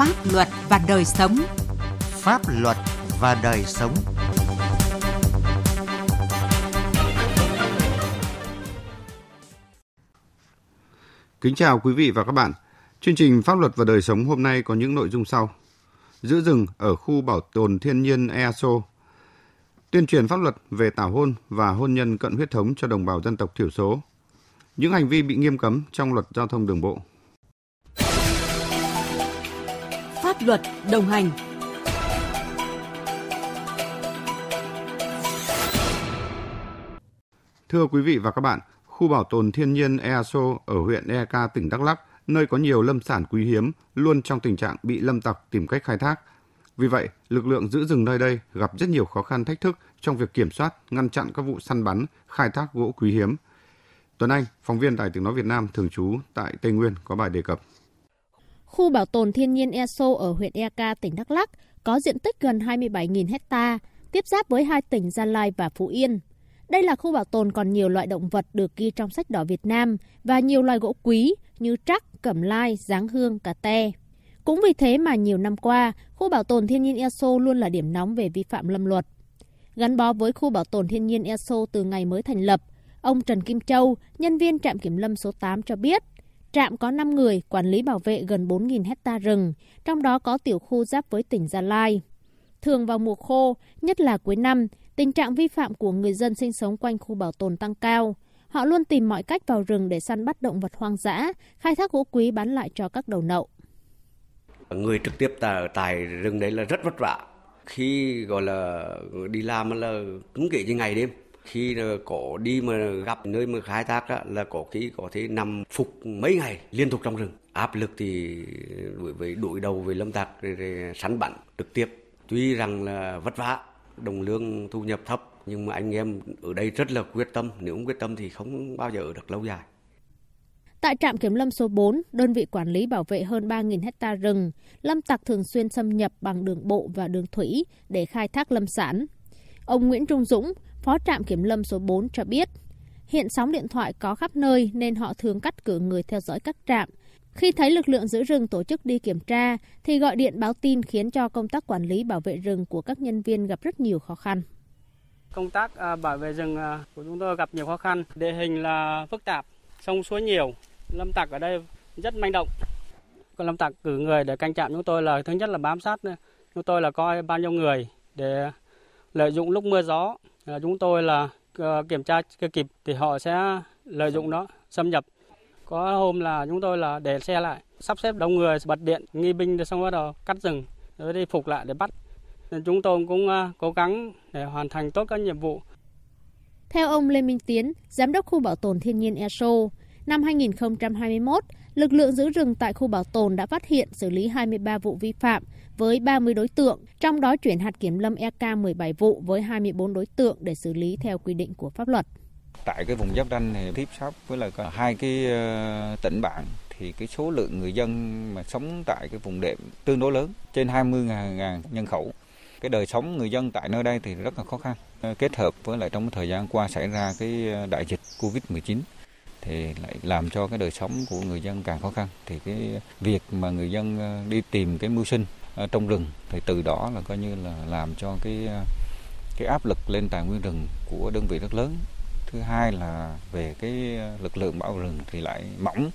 pháp luật và đời sống. Pháp luật và đời sống. Kính chào quý vị và các bạn. Chương trình Pháp luật và đời sống hôm nay có những nội dung sau. Giữ rừng ở khu bảo tồn thiên nhiên EASO. Tuyên truyền pháp luật về tảo hôn và hôn nhân cận huyết thống cho đồng bào dân tộc thiểu số. Những hành vi bị nghiêm cấm trong luật giao thông đường bộ. Pháp luật đồng hành Thưa quý vị và các bạn, khu bảo tồn thiên nhiên EASO ở huyện Eka, tỉnh Đắk Lắk, nơi có nhiều lâm sản quý hiếm, luôn trong tình trạng bị lâm tặc tìm cách khai thác. Vì vậy, lực lượng giữ rừng nơi đây gặp rất nhiều khó khăn thách thức trong việc kiểm soát, ngăn chặn các vụ săn bắn, khai thác gỗ quý hiếm. Tuấn Anh, phóng viên Đài Tiếng Nói Việt Nam thường trú tại Tây Nguyên có bài đề cập. Khu bảo tồn thiên nhiên ESO ở huyện Eka, tỉnh Đắk Lắk có diện tích gần 27.000 hecta, tiếp giáp với hai tỉnh Gia Lai và Phú Yên. Đây là khu bảo tồn còn nhiều loại động vật được ghi trong sách đỏ Việt Nam và nhiều loài gỗ quý như trắc, cẩm lai, giáng hương, cà te. Cũng vì thế mà nhiều năm qua, khu bảo tồn thiên nhiên ESO luôn là điểm nóng về vi phạm lâm luật. Gắn bó với khu bảo tồn thiên nhiên ESO từ ngày mới thành lập, ông Trần Kim Châu, nhân viên trạm kiểm lâm số 8 cho biết, trạm có 5 người quản lý bảo vệ gần 4.000 hecta rừng, trong đó có tiểu khu giáp với tỉnh Gia Lai. Thường vào mùa khô, nhất là cuối năm, tình trạng vi phạm của người dân sinh sống quanh khu bảo tồn tăng cao. Họ luôn tìm mọi cách vào rừng để săn bắt động vật hoang dã, khai thác gỗ quý bán lại cho các đầu nậu. Người trực tiếp tại, tại rừng đấy là rất vất vả. Khi gọi là đi làm là cứng kỵ như ngày đêm. Khi có đi mà gặp nơi mà khai thác đó, là có khi có thể nằm phục mấy ngày liên tục trong rừng. Áp lực thì đối với đuổi đầu với lâm tặc sắn bắn trực tiếp. Tuy rằng là vất vả, đồng lương thu nhập thấp nhưng mà anh em ở đây rất là quyết tâm nếu không quyết tâm thì không bao giờ được lâu dài Tại trạm kiểm lâm số 4, đơn vị quản lý bảo vệ hơn 3.000 hecta rừng, lâm tặc thường xuyên xâm nhập bằng đường bộ và đường thủy để khai thác lâm sản. Ông Nguyễn Trung Dũng, Phó trạm kiểm lâm số 4 cho biết, hiện sóng điện thoại có khắp nơi nên họ thường cắt cử người theo dõi các trạm. Khi thấy lực lượng giữ rừng tổ chức đi kiểm tra thì gọi điện báo tin khiến cho công tác quản lý bảo vệ rừng của các nhân viên gặp rất nhiều khó khăn. Công tác à, bảo vệ rừng à, của chúng tôi gặp nhiều khó khăn, địa hình là phức tạp, sông suối nhiều, lâm tặc ở đây rất manh động. Còn lâm tặc cử người để canh trạm chúng tôi là thứ nhất là bám sát chúng tôi là coi bao nhiêu người để lợi dụng lúc mưa gió chúng tôi là ờ, kiểm tra kịp thì họ sẽ lợi dụng đó xâm nhập. Có hôm là chúng tôi là để xe lại sắp xếp đông người bật điện nghi binh xong bắt đầu cắt rừng rồi đi phục lại để bắt. Nên chúng tôi cũng ờ, cố gắng để hoàn thành tốt các nhiệm vụ. Theo ông Lê Minh Tiến, Giám đốc khu bảo tồn thiên nhiên ESO, năm 2021, lực lượng giữ rừng tại khu bảo tồn đã phát hiện xử lý 23 vụ vi phạm với 30 đối tượng, trong đó chuyển hạt kiểm lâm EK 17 vụ với 24 đối tượng để xử lý theo quy định của pháp luật. Tại cái vùng giáp ranh thì tiếp sáp với là hai cái ờ, tỉnh bạn thì cái số lượng người dân mà sống tại cái vùng đệm tương đối lớn, trên 20 ngàn nhân khẩu. Cái đời sống người dân tại nơi đây thì rất là khó khăn. Ờ, kết hợp với lại trong thời gian qua xảy ra cái ờ, đại dịch Covid-19 thì lại làm cho cái đời sống của người dân càng khó khăn. Thì cái việc mà người dân ờ, đi tìm cái mưu sinh trong rừng thì từ đó là coi như là làm cho cái ờ, cái áp lực lên tài nguyên rừng của đơn vị rất lớn. Thứ hai là về cái ờ, lực lượng bảo rừng thì lại mỏng.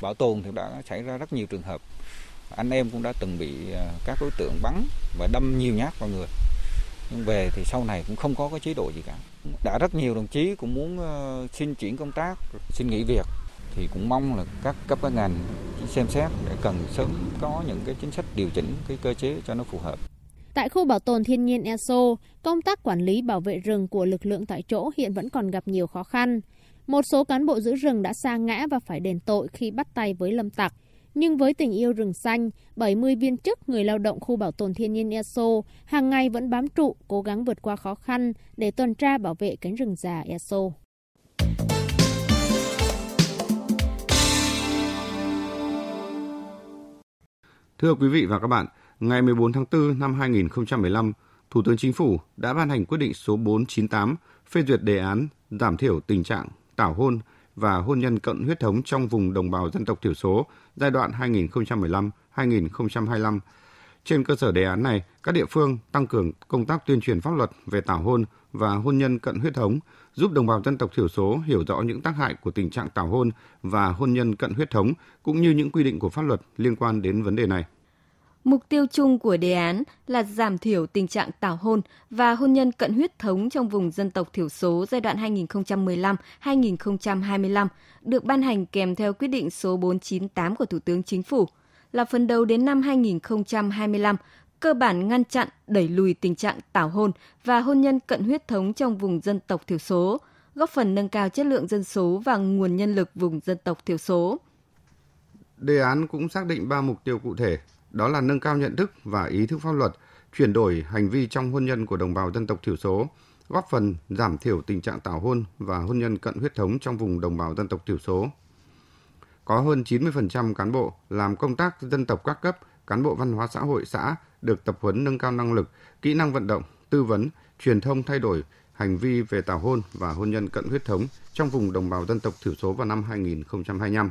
Bảo tồn thì đã xảy ra rất nhiều trường hợp. Anh em cũng đã từng bị các đối tượng bắn và đâm nhiều nhát vào người nhưng về thì sau này cũng không có cái chế độ gì cả đã rất nhiều đồng chí cũng muốn ờ, xin chuyển công tác xin nghỉ việc thì cũng mong là các cấp các ngành xem xét để cần sớm có những cái chính sách điều chỉnh cái cơ chế cho nó phù hợp. Tại khu bảo tồn thiên nhiên ESO, công tác quản lý bảo vệ rừng của lực lượng tại chỗ hiện vẫn còn gặp nhiều khó khăn. Một số cán bộ giữ rừng đã sa ngã và phải đền tội khi bắt tay với lâm tặc. Nhưng với tình yêu rừng xanh, 70 viên chức người lao động khu bảo tồn thiên nhiên ESO hàng ngày vẫn bám trụ, cố gắng vượt qua khó khăn để tuần tra bảo vệ cánh rừng già ESO. Thưa quý vị và các bạn, ngày 14 tháng 4 năm 2015, Thủ tướng Chính phủ đã ban hành quyết định số 498 phê duyệt đề án giảm thiểu tình trạng tảo hôn và hôn nhân cận huyết thống trong vùng đồng bào dân tộc thiểu số giai đoạn 2015-2025. Trên cơ sở đề án này, các địa phương tăng cường công tác tuyên truyền pháp luật về tảo hôn và hôn nhân cận huyết thống, giúp đồng bào dân tộc thiểu số hiểu rõ những tác hại của tình trạng tảo hôn và hôn nhân cận huyết thống cũng như những quy định của pháp luật liên quan đến vấn đề này. Mục tiêu chung của đề án là giảm thiểu tình trạng tảo hôn và hôn nhân cận huyết thống trong vùng dân tộc thiểu số giai đoạn 2015-2025 được ban hành kèm theo quyết định số 498 của Thủ tướng Chính phủ là phần đầu đến năm 2025 cơ bản ngăn chặn đẩy lùi tình trạng tảo hôn và hôn nhân cận huyết thống trong vùng dân tộc thiểu số, góp phần nâng cao chất lượng dân số và nguồn nhân lực vùng dân tộc thiểu số. Đề án cũng xác định ba mục tiêu cụ thể đó là nâng cao nhận thức và ý thức pháp luật, chuyển đổi hành vi trong hôn nhân của đồng bào dân tộc thiểu số, góp phần giảm thiểu tình trạng tảo hôn và hôn nhân cận huyết thống trong vùng đồng bào dân tộc thiểu số. Có hơn 90% cán bộ làm công tác dân tộc các cấp, cán bộ văn hóa xã hội xã được tập huấn nâng cao năng lực, kỹ năng vận động, tư vấn, truyền thông thay đổi hành vi về tảo hôn và hôn nhân cận huyết thống trong vùng đồng bào dân tộc thiểu số vào năm 2025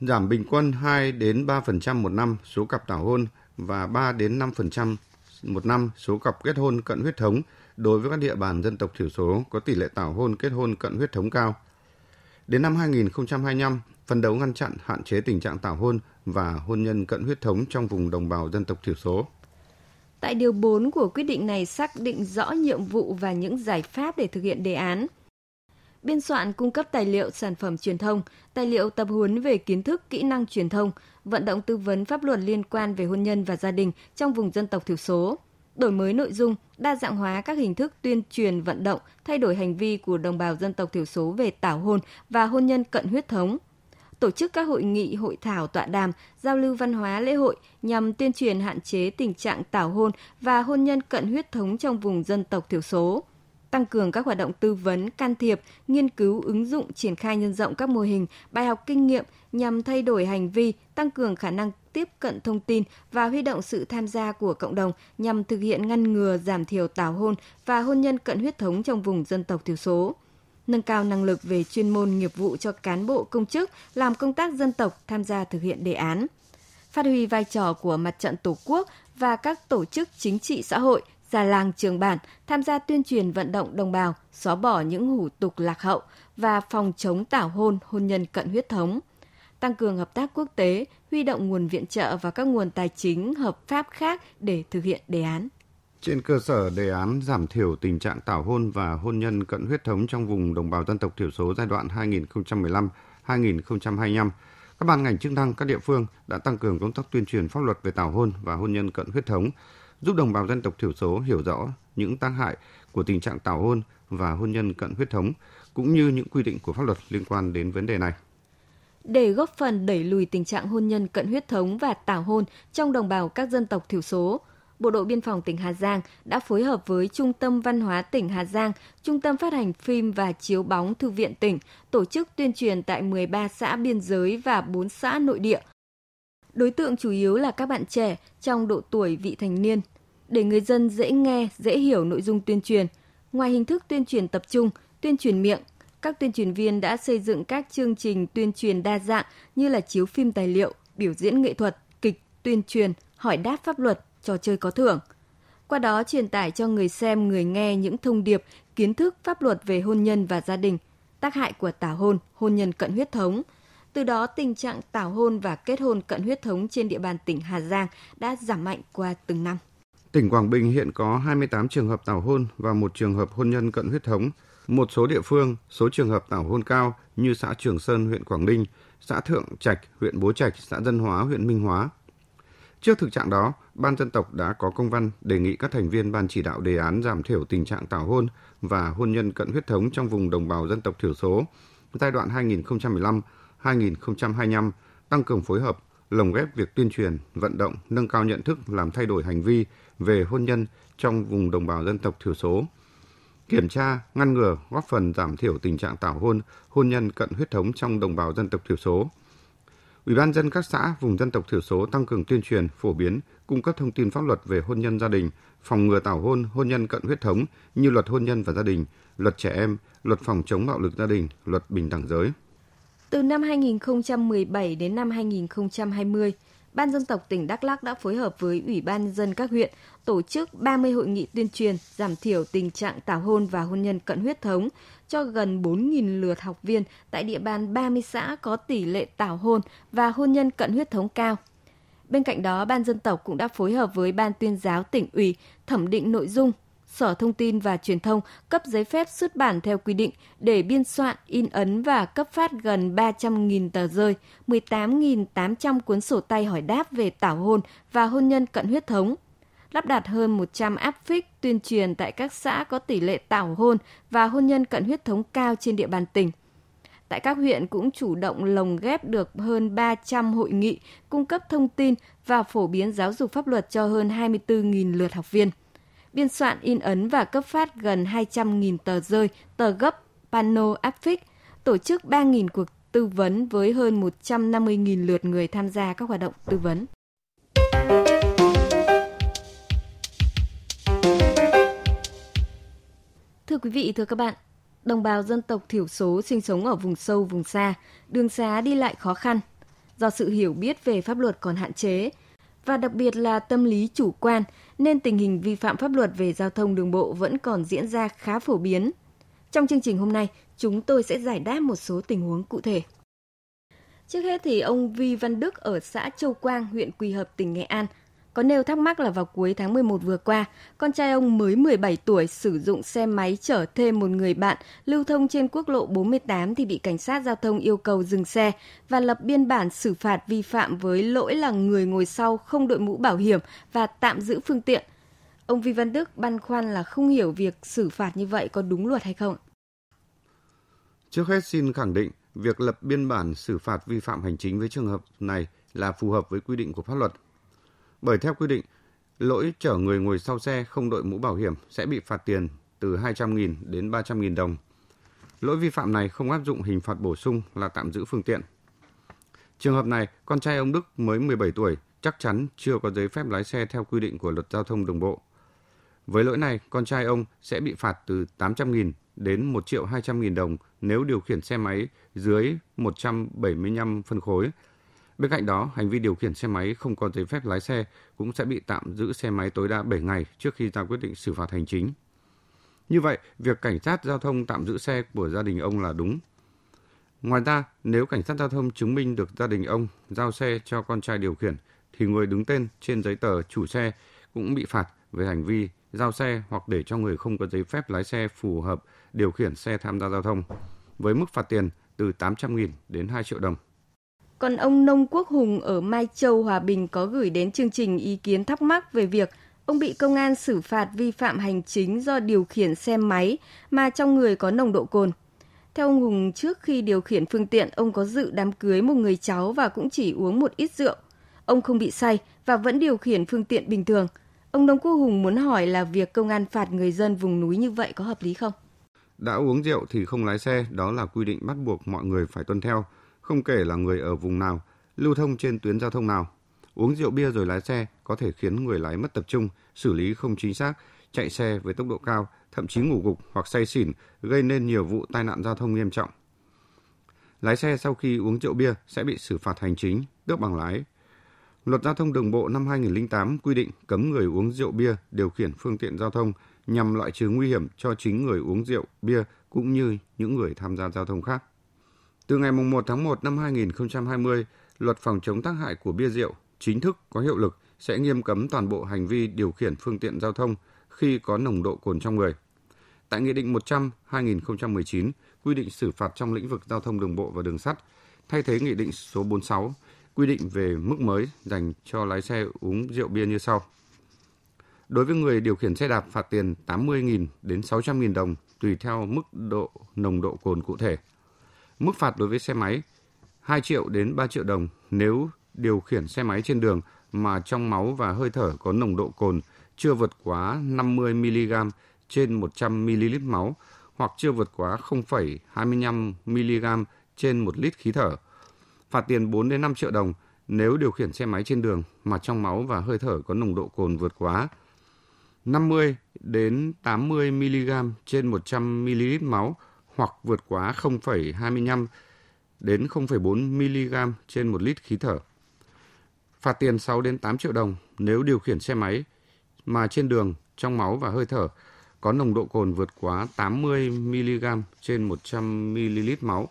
giảm bình quân 2 đến 3% một năm số cặp tảo hôn và 3 đến 5% một năm số cặp kết hôn cận huyết thống đối với các địa bàn dân tộc thiểu số có tỷ lệ tảo hôn kết hôn cận huyết thống cao. Đến năm 2025, phấn đấu ngăn chặn hạn chế tình trạng tảo hôn và hôn nhân cận huyết thống trong vùng đồng bào dân tộc thiểu số. Tại điều 4 của quyết định này xác định rõ nhiệm vụ và những giải pháp để thực hiện đề án – biên soạn cung cấp tài liệu sản phẩm truyền thông, tài liệu tập huấn về kiến thức, kỹ năng truyền thông, vận động tư vấn pháp luật liên quan về hôn nhân và gia đình trong vùng dân tộc thiểu số, đổi mới nội dung, đa dạng hóa các hình thức tuyên truyền vận động, thay đổi hành vi của đồng bào dân tộc thiểu số về tảo hôn và hôn nhân cận huyết thống, tổ chức các hội nghị, hội thảo, tọa đàm, giao lưu văn hóa lễ hội nhằm tuyên truyền hạn chế tình trạng tảo hôn và hôn nhân cận huyết thống trong vùng dân tộc thiểu số tăng cường các hoạt động tư vấn, can thiệp, nghiên cứu, ứng dụng, triển khai nhân rộng các mô hình, bài học kinh nghiệm nhằm thay đổi hành vi, tăng cường khả năng tiếp cận thông tin và huy động sự tham gia của cộng đồng nhằm thực hiện ngăn ngừa giảm thiểu tảo hôn và hôn nhân cận huyết thống trong vùng dân tộc thiểu số. Nâng cao năng lực về chuyên môn nghiệp vụ cho cán bộ công chức làm công tác dân tộc tham gia thực hiện đề án. Phát huy vai trò của mặt trận tổ quốc và các tổ chức chính trị xã hội già làng trường bản tham gia tuyên truyền vận động đồng bào xóa bỏ những hủ tục lạc hậu và phòng chống tảo hôn, hôn nhân cận huyết thống. Tăng cường hợp tác quốc tế, huy động nguồn viện trợ và các nguồn tài chính hợp pháp khác để thực hiện đề án. Trên cơ sở đề án giảm thiểu tình trạng tảo hôn và hôn nhân cận huyết thống trong vùng đồng bào dân tộc thiểu số giai đoạn 2015-2025, các ban ngành chức năng các địa phương đã tăng cường công tác tuyên truyền pháp luật về tảo hôn và hôn nhân cận huyết thống, giúp đồng bào dân tộc thiểu số hiểu rõ những tác hại của tình trạng tảo hôn và hôn nhân cận huyết thống, cũng như những quy định của pháp luật liên quan đến vấn đề này. Để góp phần đẩy lùi tình trạng hôn nhân cận huyết thống và tảo hôn trong đồng bào các dân tộc thiểu số, Bộ đội Biên phòng tỉnh Hà Giang đã phối hợp với Trung tâm Văn hóa tỉnh Hà Giang, Trung tâm Phát hành phim và chiếu bóng Thư viện tỉnh tổ chức tuyên truyền tại 13 xã biên giới và 4 xã nội địa Đối tượng chủ yếu là các bạn trẻ trong độ tuổi vị thành niên. Để người dân dễ nghe, dễ hiểu nội dung tuyên truyền, ngoài hình thức tuyên truyền tập trung, tuyên truyền miệng, các tuyên truyền viên đã xây dựng các chương trình tuyên truyền đa dạng như là chiếu phim tài liệu, biểu diễn nghệ thuật, kịch, tuyên truyền, hỏi đáp pháp luật, trò chơi có thưởng. Qua đó truyền tải cho người xem, người nghe những thông điệp, kiến thức pháp luật về hôn nhân và gia đình, tác hại của tảo hôn, hôn nhân cận huyết thống – từ đó, tình trạng tảo hôn và kết hôn cận huyết thống trên địa bàn tỉnh Hà Giang đã giảm mạnh qua từng năm. Tỉnh Quảng Bình hiện có 28 trường hợp tảo hôn và một trường hợp hôn nhân cận huyết thống. Một số địa phương, số trường hợp tảo hôn cao như xã Trường Sơn, huyện Quảng Ninh, xã Thượng Trạch, huyện Bố Trạch, xã Dân Hóa, huyện Minh Hóa. Trước thực trạng đó, Ban dân tộc đã có công văn đề nghị các thành viên Ban chỉ đạo đề án giảm thiểu tình trạng tảo hôn và hôn nhân cận huyết thống trong vùng đồng bào dân tộc thiểu số giai đoạn 2015 2025 tăng cường phối hợp, lồng ghép việc tuyên truyền, vận động, nâng cao nhận thức làm thay đổi hành vi về hôn nhân trong vùng đồng bào dân tộc thiểu số, kiểm tra, ngăn ngừa, góp phần giảm thiểu tình trạng tảo hôn, hôn nhân cận huyết thống trong đồng bào dân tộc thiểu số. Ủy ban dân các xã vùng dân tộc thiểu số tăng cường tuyên truyền, phổ biến, cung cấp thông tin pháp luật về hôn nhân gia đình, phòng ngừa tảo hôn, hôn nhân cận huyết thống như luật hôn nhân và gia đình, luật trẻ em, luật phòng chống bạo lực gia đình, luật bình đẳng giới. Từ năm 2017 đến năm 2020, Ban dân tộc tỉnh Đắk Lắk đã phối hợp với Ủy ban dân các huyện tổ chức 30 hội nghị tuyên truyền giảm thiểu tình trạng tảo hôn và hôn nhân cận huyết thống cho gần 4.000 lượt học viên tại địa bàn 30 xã có tỷ lệ tảo hôn và hôn nhân cận huyết thống cao. Bên cạnh đó, Ban dân tộc cũng đã phối hợp với Ban tuyên giáo tỉnh ủy thẩm định nội dung, Sở Thông tin và Truyền thông cấp giấy phép xuất bản theo quy định để biên soạn, in ấn và cấp phát gần 300.000 tờ rơi, 18.800 cuốn sổ tay hỏi đáp về tảo hôn và hôn nhân cận huyết thống, lắp đặt hơn 100 áp phích tuyên truyền tại các xã có tỷ lệ tảo hôn và hôn nhân cận huyết thống cao trên địa bàn tỉnh. Tại các huyện cũng chủ động lồng ghép được hơn 300 hội nghị, cung cấp thông tin và phổ biến giáo dục pháp luật cho hơn 24.000 lượt học viên. Biên soạn in ấn và cấp phát gần 200.000 tờ rơi, tờ gấp, pano áp phích, tổ chức 3.000 cuộc tư vấn với hơn 150.000 lượt người tham gia các hoạt động tư vấn. Thưa quý vị, thưa các bạn, đồng bào dân tộc thiểu số sinh sống ở vùng sâu, vùng xa, đường xá đi lại khó khăn. Do sự hiểu biết về pháp luật còn hạn chế, và đặc biệt là tâm lý chủ quan, nên tình hình vi phạm pháp luật về giao thông đường bộ vẫn còn diễn ra khá phổ biến. Trong chương trình hôm nay, chúng tôi sẽ giải đáp một số tình huống cụ thể. Trước hết thì ông Vi Văn Đức ở xã Châu Quang, huyện Quỳ Hợp, tỉnh Nghệ An có nêu thắc mắc là vào cuối tháng 11 vừa qua, con trai ông mới 17 tuổi sử dụng xe máy chở thêm một người bạn lưu thông trên quốc lộ 48 thì bị cảnh sát giao thông yêu cầu dừng xe và lập biên bản xử phạt vi phạm với lỗi là người ngồi sau không đội mũ bảo hiểm và tạm giữ phương tiện. Ông Vi Văn Đức băn khoăn là không hiểu việc xử phạt như vậy có đúng luật hay không. Trước hết xin khẳng định, việc lập biên bản xử phạt vi phạm hành chính với trường hợp này là phù hợp với quy định của pháp luật bởi theo quy định, lỗi chở người ngồi sau xe không đội mũ bảo hiểm sẽ bị phạt tiền từ 200.000 đến 300.000 đồng. Lỗi vi phạm này không áp dụng hình phạt bổ sung là tạm giữ phương tiện. Trường hợp này, con trai ông Đức mới 17 tuổi, chắc chắn chưa có giấy phép lái xe theo quy định của luật giao thông đường bộ. Với lỗi này, con trai ông sẽ bị phạt từ 800.000 đến 1 triệu 200.000 đồng nếu điều khiển xe máy dưới 175 phân khối Bên cạnh đó, hành vi điều khiển xe máy không có giấy phép lái xe cũng sẽ bị tạm giữ xe máy tối đa 7 ngày trước khi ra quyết định xử phạt hành chính. Như vậy, việc cảnh sát giao thông tạm giữ xe của gia đình ông là đúng. Ngoài ra, nếu cảnh sát giao thông chứng minh được gia đình ông giao xe cho con trai điều khiển, thì người đứng tên trên giấy tờ chủ xe cũng bị phạt về hành vi giao xe hoặc để cho người không có giấy phép lái xe phù hợp điều khiển xe tham gia giao thông, với mức phạt tiền từ 800.000 đến 2 triệu đồng. Còn ông Nông Quốc Hùng ở Mai Châu, Hòa Bình có gửi đến chương trình ý kiến thắc mắc về việc ông bị công an xử phạt vi phạm hành chính do điều khiển xe máy mà trong người có nồng độ cồn. Theo ông Hùng, trước khi điều khiển phương tiện, ông có dự đám cưới một người cháu và cũng chỉ uống một ít rượu. Ông không bị say và vẫn điều khiển phương tiện bình thường. Ông Nông Quốc Hùng muốn hỏi là việc công an phạt người dân vùng núi như vậy có hợp lý không? Đã uống rượu thì không lái xe, đó là quy định bắt buộc mọi người phải tuân theo không kể là người ở vùng nào, lưu thông trên tuyến giao thông nào. Uống rượu bia rồi lái xe có thể khiến người lái mất tập trung, xử lý không chính xác, chạy xe với tốc độ cao, thậm chí ngủ gục hoặc say xỉn, gây nên nhiều vụ tai nạn giao thông nghiêm trọng. Lái xe sau khi uống rượu bia sẽ bị xử phạt hành chính, tước bằng lái. Luật giao thông đường bộ năm 2008 quy định cấm người uống rượu bia điều khiển phương tiện giao thông nhằm loại trừ nguy hiểm cho chính người uống rượu bia cũng như những người tham gia giao thông khác. Từ ngày 1 tháng 1 năm 2020, luật phòng chống tác hại của bia rượu chính thức có hiệu lực sẽ nghiêm cấm toàn bộ hành vi điều khiển phương tiện giao thông khi có nồng độ cồn trong người. Tại Nghị định 100-2019 quy định xử phạt trong lĩnh vực giao thông đường bộ và đường sắt, thay thế Nghị định số 46 quy định về mức mới dành cho lái xe uống rượu bia như sau. Đối với người điều khiển xe đạp phạt tiền 80.000 đến 600.000 đồng tùy theo mức độ nồng độ cồn cụ thể. Mức phạt đối với xe máy 2 triệu đến 3 triệu đồng nếu điều khiển xe máy trên đường mà trong máu và hơi thở có nồng độ cồn chưa vượt quá 50 mg trên 100 ml máu hoặc chưa vượt quá 0,25 mg trên 1 lít khí thở. phạt tiền 4 đến 5 triệu đồng nếu điều khiển xe máy trên đường mà trong máu và hơi thở có nồng độ cồn vượt quá 50 đến 80 mg trên 100 ml máu hoặc vượt quá 0,25 đến 0,4 mg trên 1 lít khí thở. Phạt tiền 6 đến 8 triệu đồng nếu điều khiển xe máy mà trên đường trong máu và hơi thở có nồng độ cồn vượt quá 80 mg trên 100 ml máu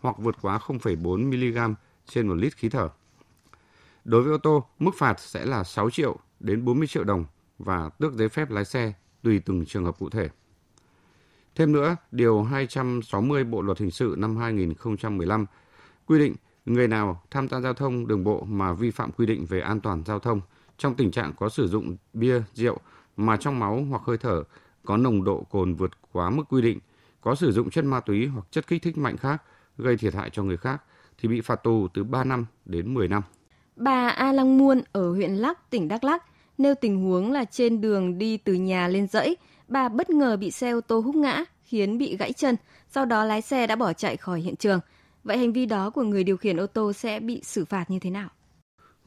hoặc vượt quá 0,4 mg trên 1 lít khí thở. Đối với ô tô, mức phạt sẽ là 6 triệu đến 40 triệu đồng và tước giấy phép lái xe tùy từng trường hợp cụ thể. Thêm nữa, Điều 260 Bộ Luật Hình sự năm 2015 quy định người nào tham gia giao thông đường bộ mà vi phạm quy định về an toàn giao thông trong tình trạng có sử dụng bia, rượu mà trong máu hoặc hơi thở có nồng độ cồn vượt quá mức quy định, có sử dụng chất ma túy hoặc chất kích thích mạnh khác gây thiệt hại cho người khác thì bị phạt tù từ 3 năm đến 10 năm. Bà A Lăng Muôn ở huyện Lắc, tỉnh Đắk Lắc nêu tình huống là trên đường đi từ nhà lên dãy, bà bất ngờ bị xe ô tô húc ngã khiến bị gãy chân, sau đó lái xe đã bỏ chạy khỏi hiện trường. Vậy hành vi đó của người điều khiển ô tô sẽ bị xử phạt như thế nào?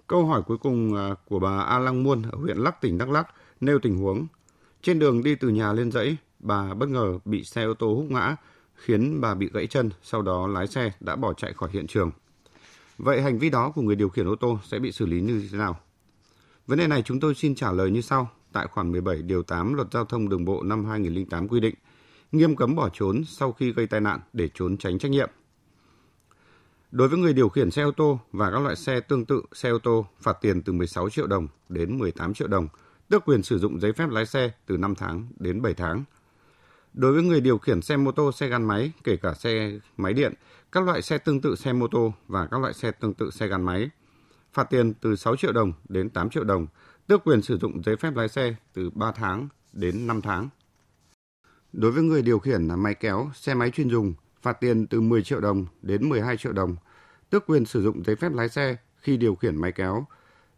Câu hỏi cuối cùng à, của bà A Lăng Muôn ở huyện Lắc, tỉnh Đắk Lắc nêu tình huống trên đường đi từ nhà lên dãy, bà bất ngờ bị xe ô tô húc ngã, khiến bà bị gãy chân, sau đó lái xe đã bỏ chạy khỏi hiện trường. Vậy hành vi đó của người điều khiển ô tô sẽ bị xử lý như thế nào? Vấn đề này chúng tôi xin trả lời như sau. Tại khoản 17 điều 8 Luật Giao thông Đường bộ năm 2008 quy định, nghiêm cấm bỏ trốn sau khi gây tai nạn để trốn tránh trách nhiệm. Đối với người điều khiển xe ô tô và các loại xe tương tự xe ô tô, phạt tiền từ 16 triệu đồng đến 18 triệu đồng, tước quyền sử dụng giấy phép lái xe từ 5 tháng đến 7 tháng. Đối với người điều khiển xe mô tô, xe gắn máy, kể cả xe máy điện, các loại xe tương tự xe mô tô và các loại xe tương tự xe gắn máy, phạt tiền từ 6 triệu đồng đến 8 triệu đồng, tước quyền sử dụng giấy phép lái xe từ 3 tháng đến 5 tháng. Đối với người điều khiển máy kéo, xe máy chuyên dùng, phạt tiền từ 10 triệu đồng đến 12 triệu đồng, tước quyền sử dụng giấy phép lái xe khi điều khiển máy kéo,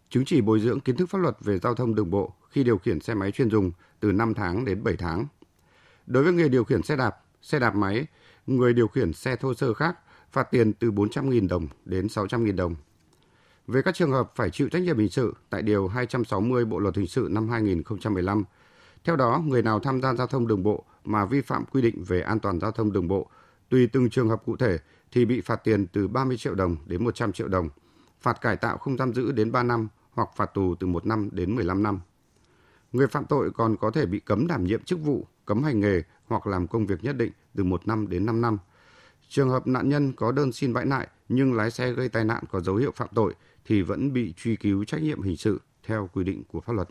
chứng chỉ bồi dưỡng kiến thức pháp luật về giao thông đường bộ khi điều khiển xe máy chuyên dùng từ 5 tháng đến 7 tháng. Đối với người điều khiển xe đạp, xe đạp máy, người điều khiển xe thô sơ khác, phạt tiền từ 400.000 đồng đến 600.000 đồng. Về các trường hợp phải chịu trách nhiệm hình sự tại Điều 260 Bộ Luật Hình sự năm 2015, theo đó, người nào tham gia giao thông đường bộ mà vi phạm quy định về an toàn giao thông đường bộ, tùy từng trường hợp cụ thể thì bị phạt tiền từ 30 triệu đồng đến 100 triệu đồng, phạt cải tạo không giam giữ đến 3 năm hoặc phạt tù từ 1 năm đến 15 năm. Người phạm tội còn có thể bị cấm đảm nhiệm chức vụ, cấm hành nghề hoặc làm công việc nhất định từ 1 năm đến 5 năm. Trường hợp nạn nhân có đơn xin bãi nại nhưng lái xe gây tai nạn có dấu hiệu phạm tội thì vẫn bị truy cứu trách nhiệm hình sự theo quy định của pháp luật.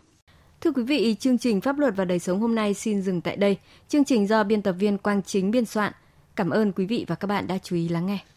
Thưa quý vị, chương trình Pháp luật và đời sống hôm nay xin dừng tại đây. Chương trình do biên tập viên Quang Chính biên soạn. Cảm ơn quý vị và các bạn đã chú ý lắng nghe.